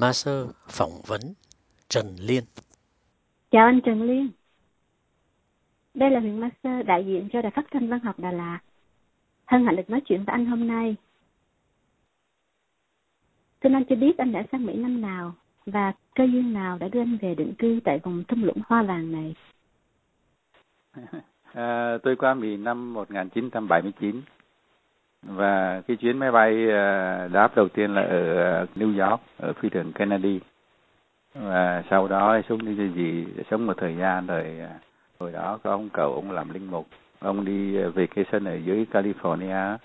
Master phỏng vấn Trần Liên. Chào anh Trần Liên. Đây là Huyền Master đại diện cho Đài Phát thanh Văn học Đà Lạt. Hân hạnh được nói chuyện với anh hôm nay. Xin anh cho biết anh đã sang Mỹ năm nào và cơ duyên nào đã đưa anh về định cư tại vùng thung lũng hoa vàng này? À, tôi qua Mỹ năm 1979 và cái chuyến máy bay ờ, đáp đầu tiên là ở ờ, New York ở phi trường Kennedy. Và sau đó xuống đi gì sống một thời gian rồi ờ, hồi đó có ông cậu ông làm linh mục. Ông đi về cái sân ở dưới California.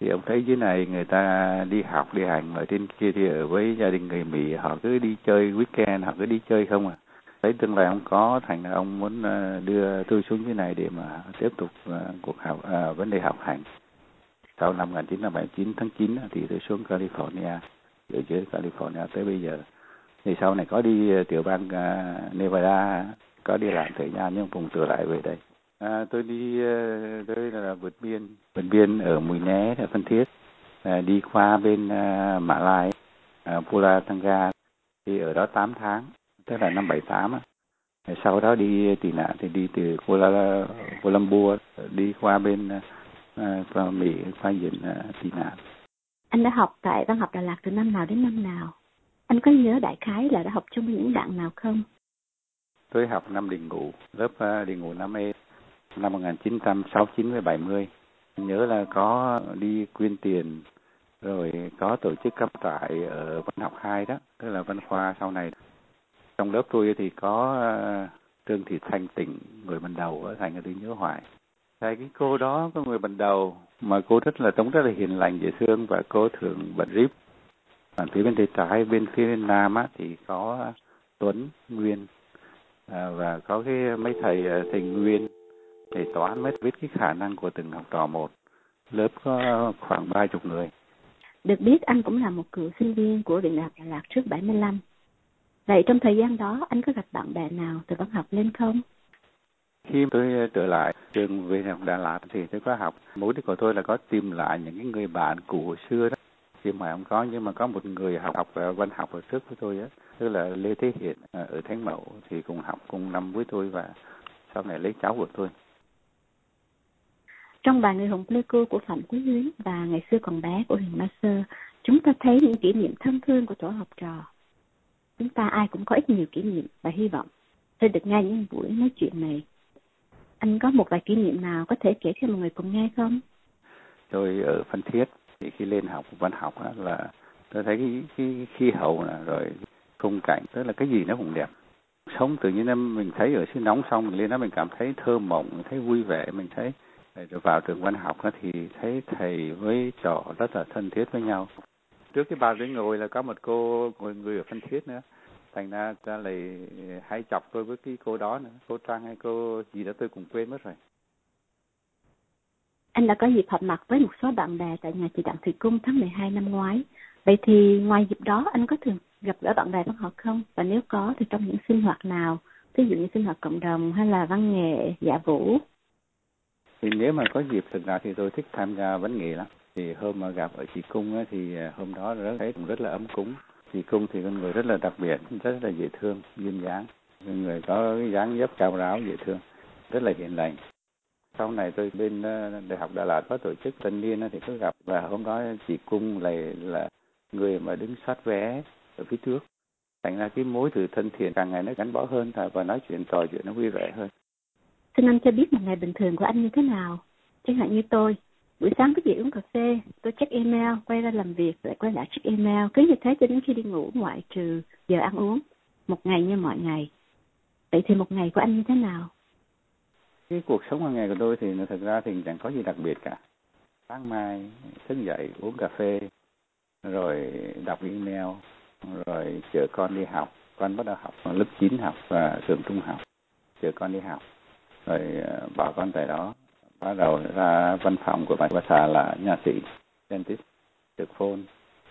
Thì ông thấy dưới này người ta đi học đi hành ở trên kia thì ở với gia đình người Mỹ họ cứ đi chơi weekend họ cứ đi chơi không à. Thấy tương lai ông có thành là ông muốn đưa tôi xuống dưới này để mà tiếp tục cuộc học à, vấn đề học hành sau năm 1979 tháng 9 thì tôi xuống California ở dưới California tới bây giờ. Thì sau này có đi ờ, tiểu bang ờ, Nevada có đi làm thời gian nhưng vùng trở lại về đây. À, tôi đi ờ, tới là vượt biên vượt biên ở Mùi Né ở Phan Thiết à, đi qua bên à, Mã Lai à, Pula Tanga. Thì ở đó 8 tháng tức là năm 78 á. Sau đó đi tị nạn thì đi từ Kuala Lumpur đi qua bên uh, À, Mỹ khoa diện tị nạn. Anh đã học tại Văn học Đà Lạt từ năm nào đến năm nào? Anh có nhớ đại khái là đã học trong những đoạn nào không? Tôi học năm đình ngũ, lớp à, đình ngũ năm E, năm 1969 với 70. Nhớ là có đi quyên tiền, rồi có tổ chức cấp tại ở văn học 2 đó, tức là văn khoa sau này. Trong lớp tôi thì có Trương Thị Thanh Tịnh, người ban đầu ở thành tôi nhớ hoài Thầy cái cô đó có người bệnh đầu mà cô rất là tống rất là hiền lành dễ thương và cô thường bệnh rip. Còn phía bên tay trái bên phía bên nam á thì có Tuấn Nguyên à, và có cái mấy thầy à, thầy Nguyên thầy toán mới biết cái khả năng của từng học trò một lớp có khoảng ba chục người. Được biết anh cũng là một cựu sinh viên của Viện Đại học Đà Lạt trước 75. Vậy trong thời gian đó anh có gặp bạn bè nào từ văn học lên không? Khi tôi ờ, trở lại trường về học Đà Lạt thì tôi có học. Mục đích của tôi là có tìm lại những cái người bạn cũ hồi xưa đó. Khi mà không có nhưng mà có một người học học ờ, văn học ở trước với tôi á tức là Lê Thế Hiện ờ, ở Thánh Mậu thì cùng học cùng năm với tôi và sau này lấy cháu của tôi. Trong bài người hùng Pleiku của Phạm Quý Luyến và ngày xưa còn bé của Huyền Ma Sơ, chúng ta thấy những kỷ niệm thân thương của tổ học trò. Chúng ta ai cũng có ít nhiều kỷ niệm và hy vọng. Sẽ được nghe những buổi nói chuyện này anh có một vài kỷ niệm nào có thể kể cho mọi người cùng nghe không? Tôi ở Phan Thiết thì khi lên học văn học á, là tôi thấy cái, cái khí hậu là rồi khung cảnh tức là cái gì nó cũng đẹp. Sống tự nhiên mình thấy ở xứ nóng xong mình lên đó mình cảm thấy thơ mộng mình thấy vui vẻ mình thấy rồi vào trường văn học đó thì thấy thầy với trò rất là thân thiết với nhau. Trước cái bàn ghế ngồi là có một cô ngồi người ở phân thiết nữa thành ra ta lại hay chọc tôi với cái cô đó nữa cô trang hay cô gì đó tôi cũng quên mất rồi anh đã có dịp họp mặt với một số bạn bè tại nhà chị Đặng Thị Cung tháng 12 năm ngoái. Vậy thì ngoài dịp đó anh có thường gặp gỡ bạn bè văn học không? Và nếu có thì trong những sinh hoạt nào? Ví dụ như sinh hoạt cộng đồng hay là văn nghệ, dạ vũ? Thì nếu mà có dịp thực ra thì tôi thích tham gia văn nghệ lắm. Thì hôm mà gặp ở chị Cung ấy, thì hôm đó rất thấy cũng rất là ấm cúng chị cung thì con người rất là đặc biệt, rất là dễ thương, duyên dáng. Người có cái dáng dấp cao ráo, dễ thương, rất là hiền lành. Sau này tôi bên ờ, đại học đà lạt có tổ chức tân niên thì cứ gặp và hôm đó chị cung này là người mà đứng sát vé ở phía trước. Thành ra cái mối từ thân thiện càng ngày nó gắn bó hơn và nói chuyện, trò chuyện nó vui vẻ hơn. Xin anh cho biết một ngày bình thường của anh như thế nào? Chẳng hạn như tôi buổi sáng thức dậy uống cà phê, tôi check email, quay ra làm việc, lại quay lại check email. Cứ như thế cho đến khi đi ngủ, ngoại trừ giờ ăn uống. Một ngày như mọi ngày. Vậy thì một ngày của anh như thế nào? Cái cuộc sống hàng ngày của tôi thì thực ra thì chẳng có gì đặc biệt cả. Sáng mai thức dậy, uống cà phê, rồi đọc email, rồi chở con đi học. Con bắt đầu học lớp 9 học và trường trung học. Chở con đi học, rồi ờ, bỏ con tại đó bắt đầu ra văn phòng của bà xã là nhà sĩ dentist trực phone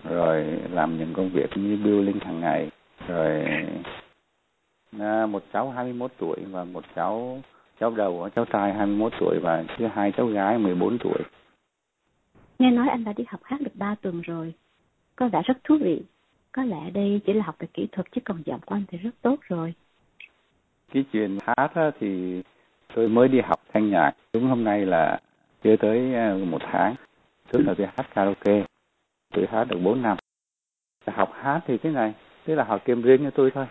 rồi làm những công việc như billing hàng ngày. Rồi một cháu 21 tuổi và một cháu cháu đầu cháu trai 21 tuổi và hai cháu gái 14 tuổi. Nghe nói anh đã đi học hát được 3 tuần rồi. Có vẻ rất thú vị. Có lẽ đây chỉ là học về kỹ thuật chứ còn giọng của anh thì rất tốt rồi. Cái chuyện hát thì tôi mới đi học thanh nhạc đúng hôm nay là chưa tới ờ, một tháng. Trước là tôi hát karaoke tôi hát được bốn năm. Học hát thì thế này tức là học kiếm riêng cho tôi thôi.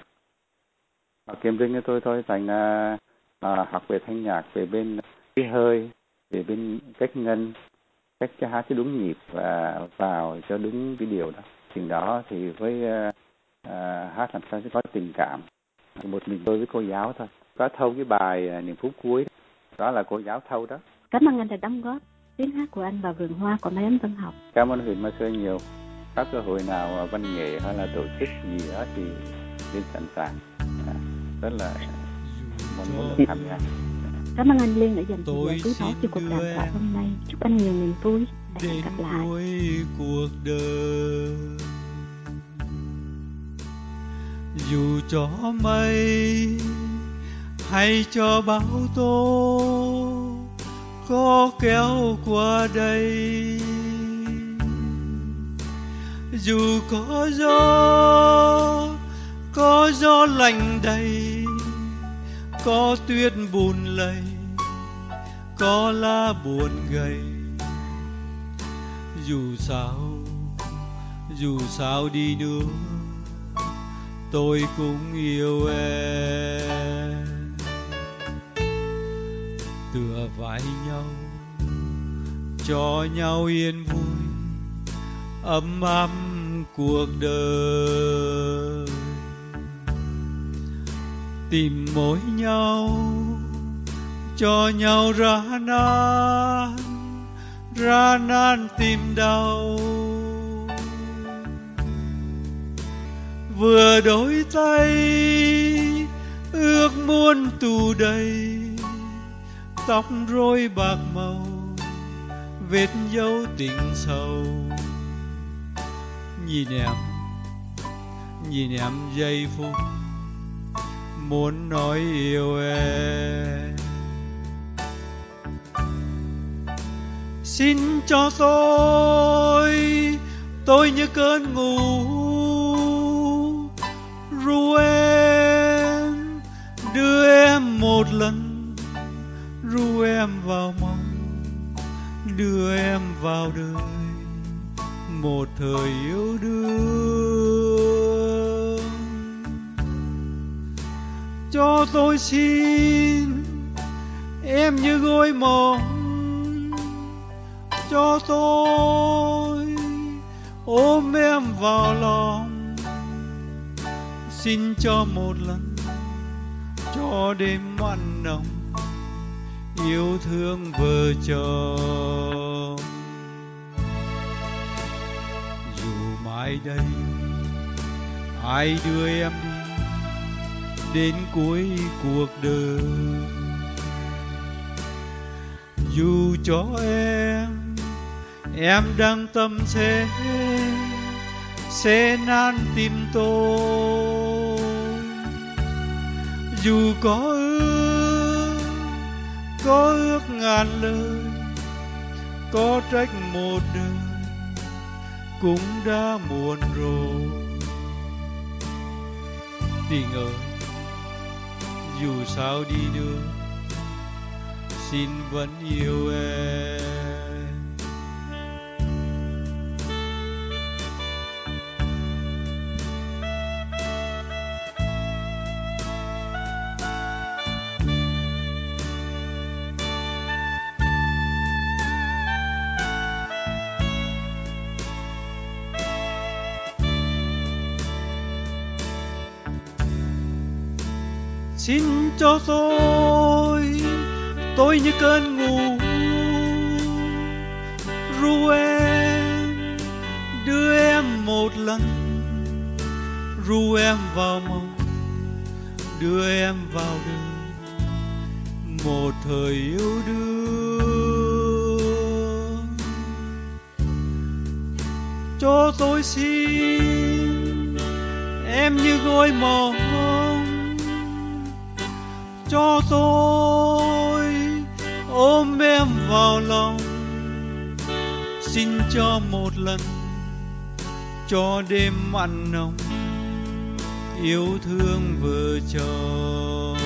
Học kiếm riêng cho tôi thôi thành à, à, học về thanh nhạc về bên cái hơi về bên cách ngân cách cho hát cho đúng nhịp và vào cho đúng cái điều đó. Chừng đó thì với à, à, hát làm sao sẽ có tình cảm. Một mình tôi với cô giáo thôi có thâu cái bài uh, niềm phút cuối. Đó là cô giáo thâu đó. Cảm ơn anh đã đóng góp. Tiếng hát của anh vào vườn hoa của máy ấm văn học. Cảm ơn huyện Mai Sơn nhiều. Các cơ hội nào văn nghệ hay là tổ chức gì đó thì đến sẵn sàng. À, rất là mong muốn được tham gia. Cảm ơn anh Liên đã dành thời gian quý báu cho cuộc đàm thoại hôm nay. Chúc anh nhiều niềm vui. Và hẹn gặp lại. cuối cuộc đời. Dù cho mây Hãy cho bão tố có kéo qua đây. Dù có gió có gió lạnh đầy, có tuyết bùn lầy, có lá buồn gầy. Dù sao dù sao đi nữa, tôi cũng yêu em. Cho nhau yên vui, ấm áp cuộc đời. Tìm mối nhau, cho nhau ra nan ra nan tìm đau. Vừa đôi tay, ước muốn tù đầy, tóc rối bạc màu vết dấu tình sâu, nhìn em nhìn em giây phút muốn nói yêu em. Xin cho tôi tôi như cơn ngủ ru em đưa em một lần ru em vào mong đưa em vào đời, một thời yêu đương. Cho tôi xin em như gối mộng cho tôi ôm em vào lòng. Xin cho một lần, cho đêm mặn nồng yêu thương vợ chồng. Dù mai đây ai đưa em đi đến cuối cuộc đời, dù cho em em đang tâm thế sẽ nan tim tôi. Dù có ước có ước ngàn lời, có trách một đời, cũng đã muộn rồi. Tình ơi dù sao đi nữa, xin vẫn yêu em. Xin cho tôi tôi như cơn ngủ ru em, đưa em một lần. Ru em vào mộng, đưa em vào đời. Một thời yêu đương. Cho tôi xin em như gối mộng cho tôi. Ôm em vào lòng. Xin cho một lần. Cho đêm ăn nồng yêu thương vợ chồng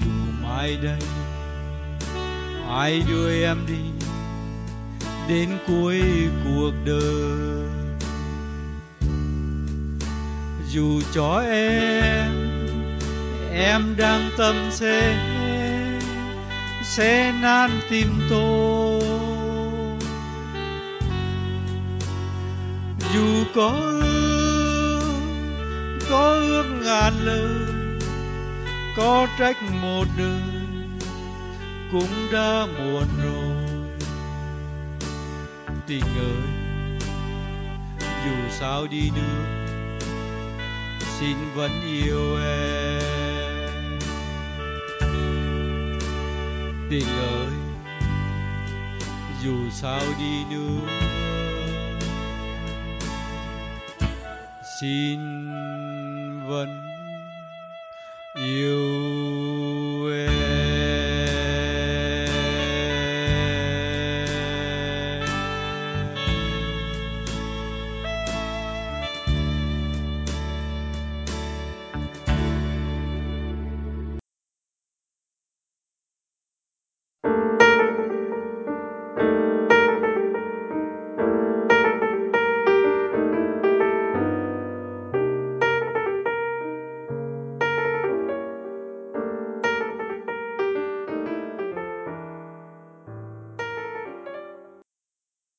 dù mai đây, ai đưa em đi, đến cuối cuộc đời. Dù cho em em đang tâm sẽ sẽ nan tim tôi. Dù có ước có ước ngàn lời, có trách một đời, cũng đã muộn rồi. Tình ơi, dù sao đi nữa xin vẫn yêu em. Tình ơi dù sao đi nữa xin vẫn yêu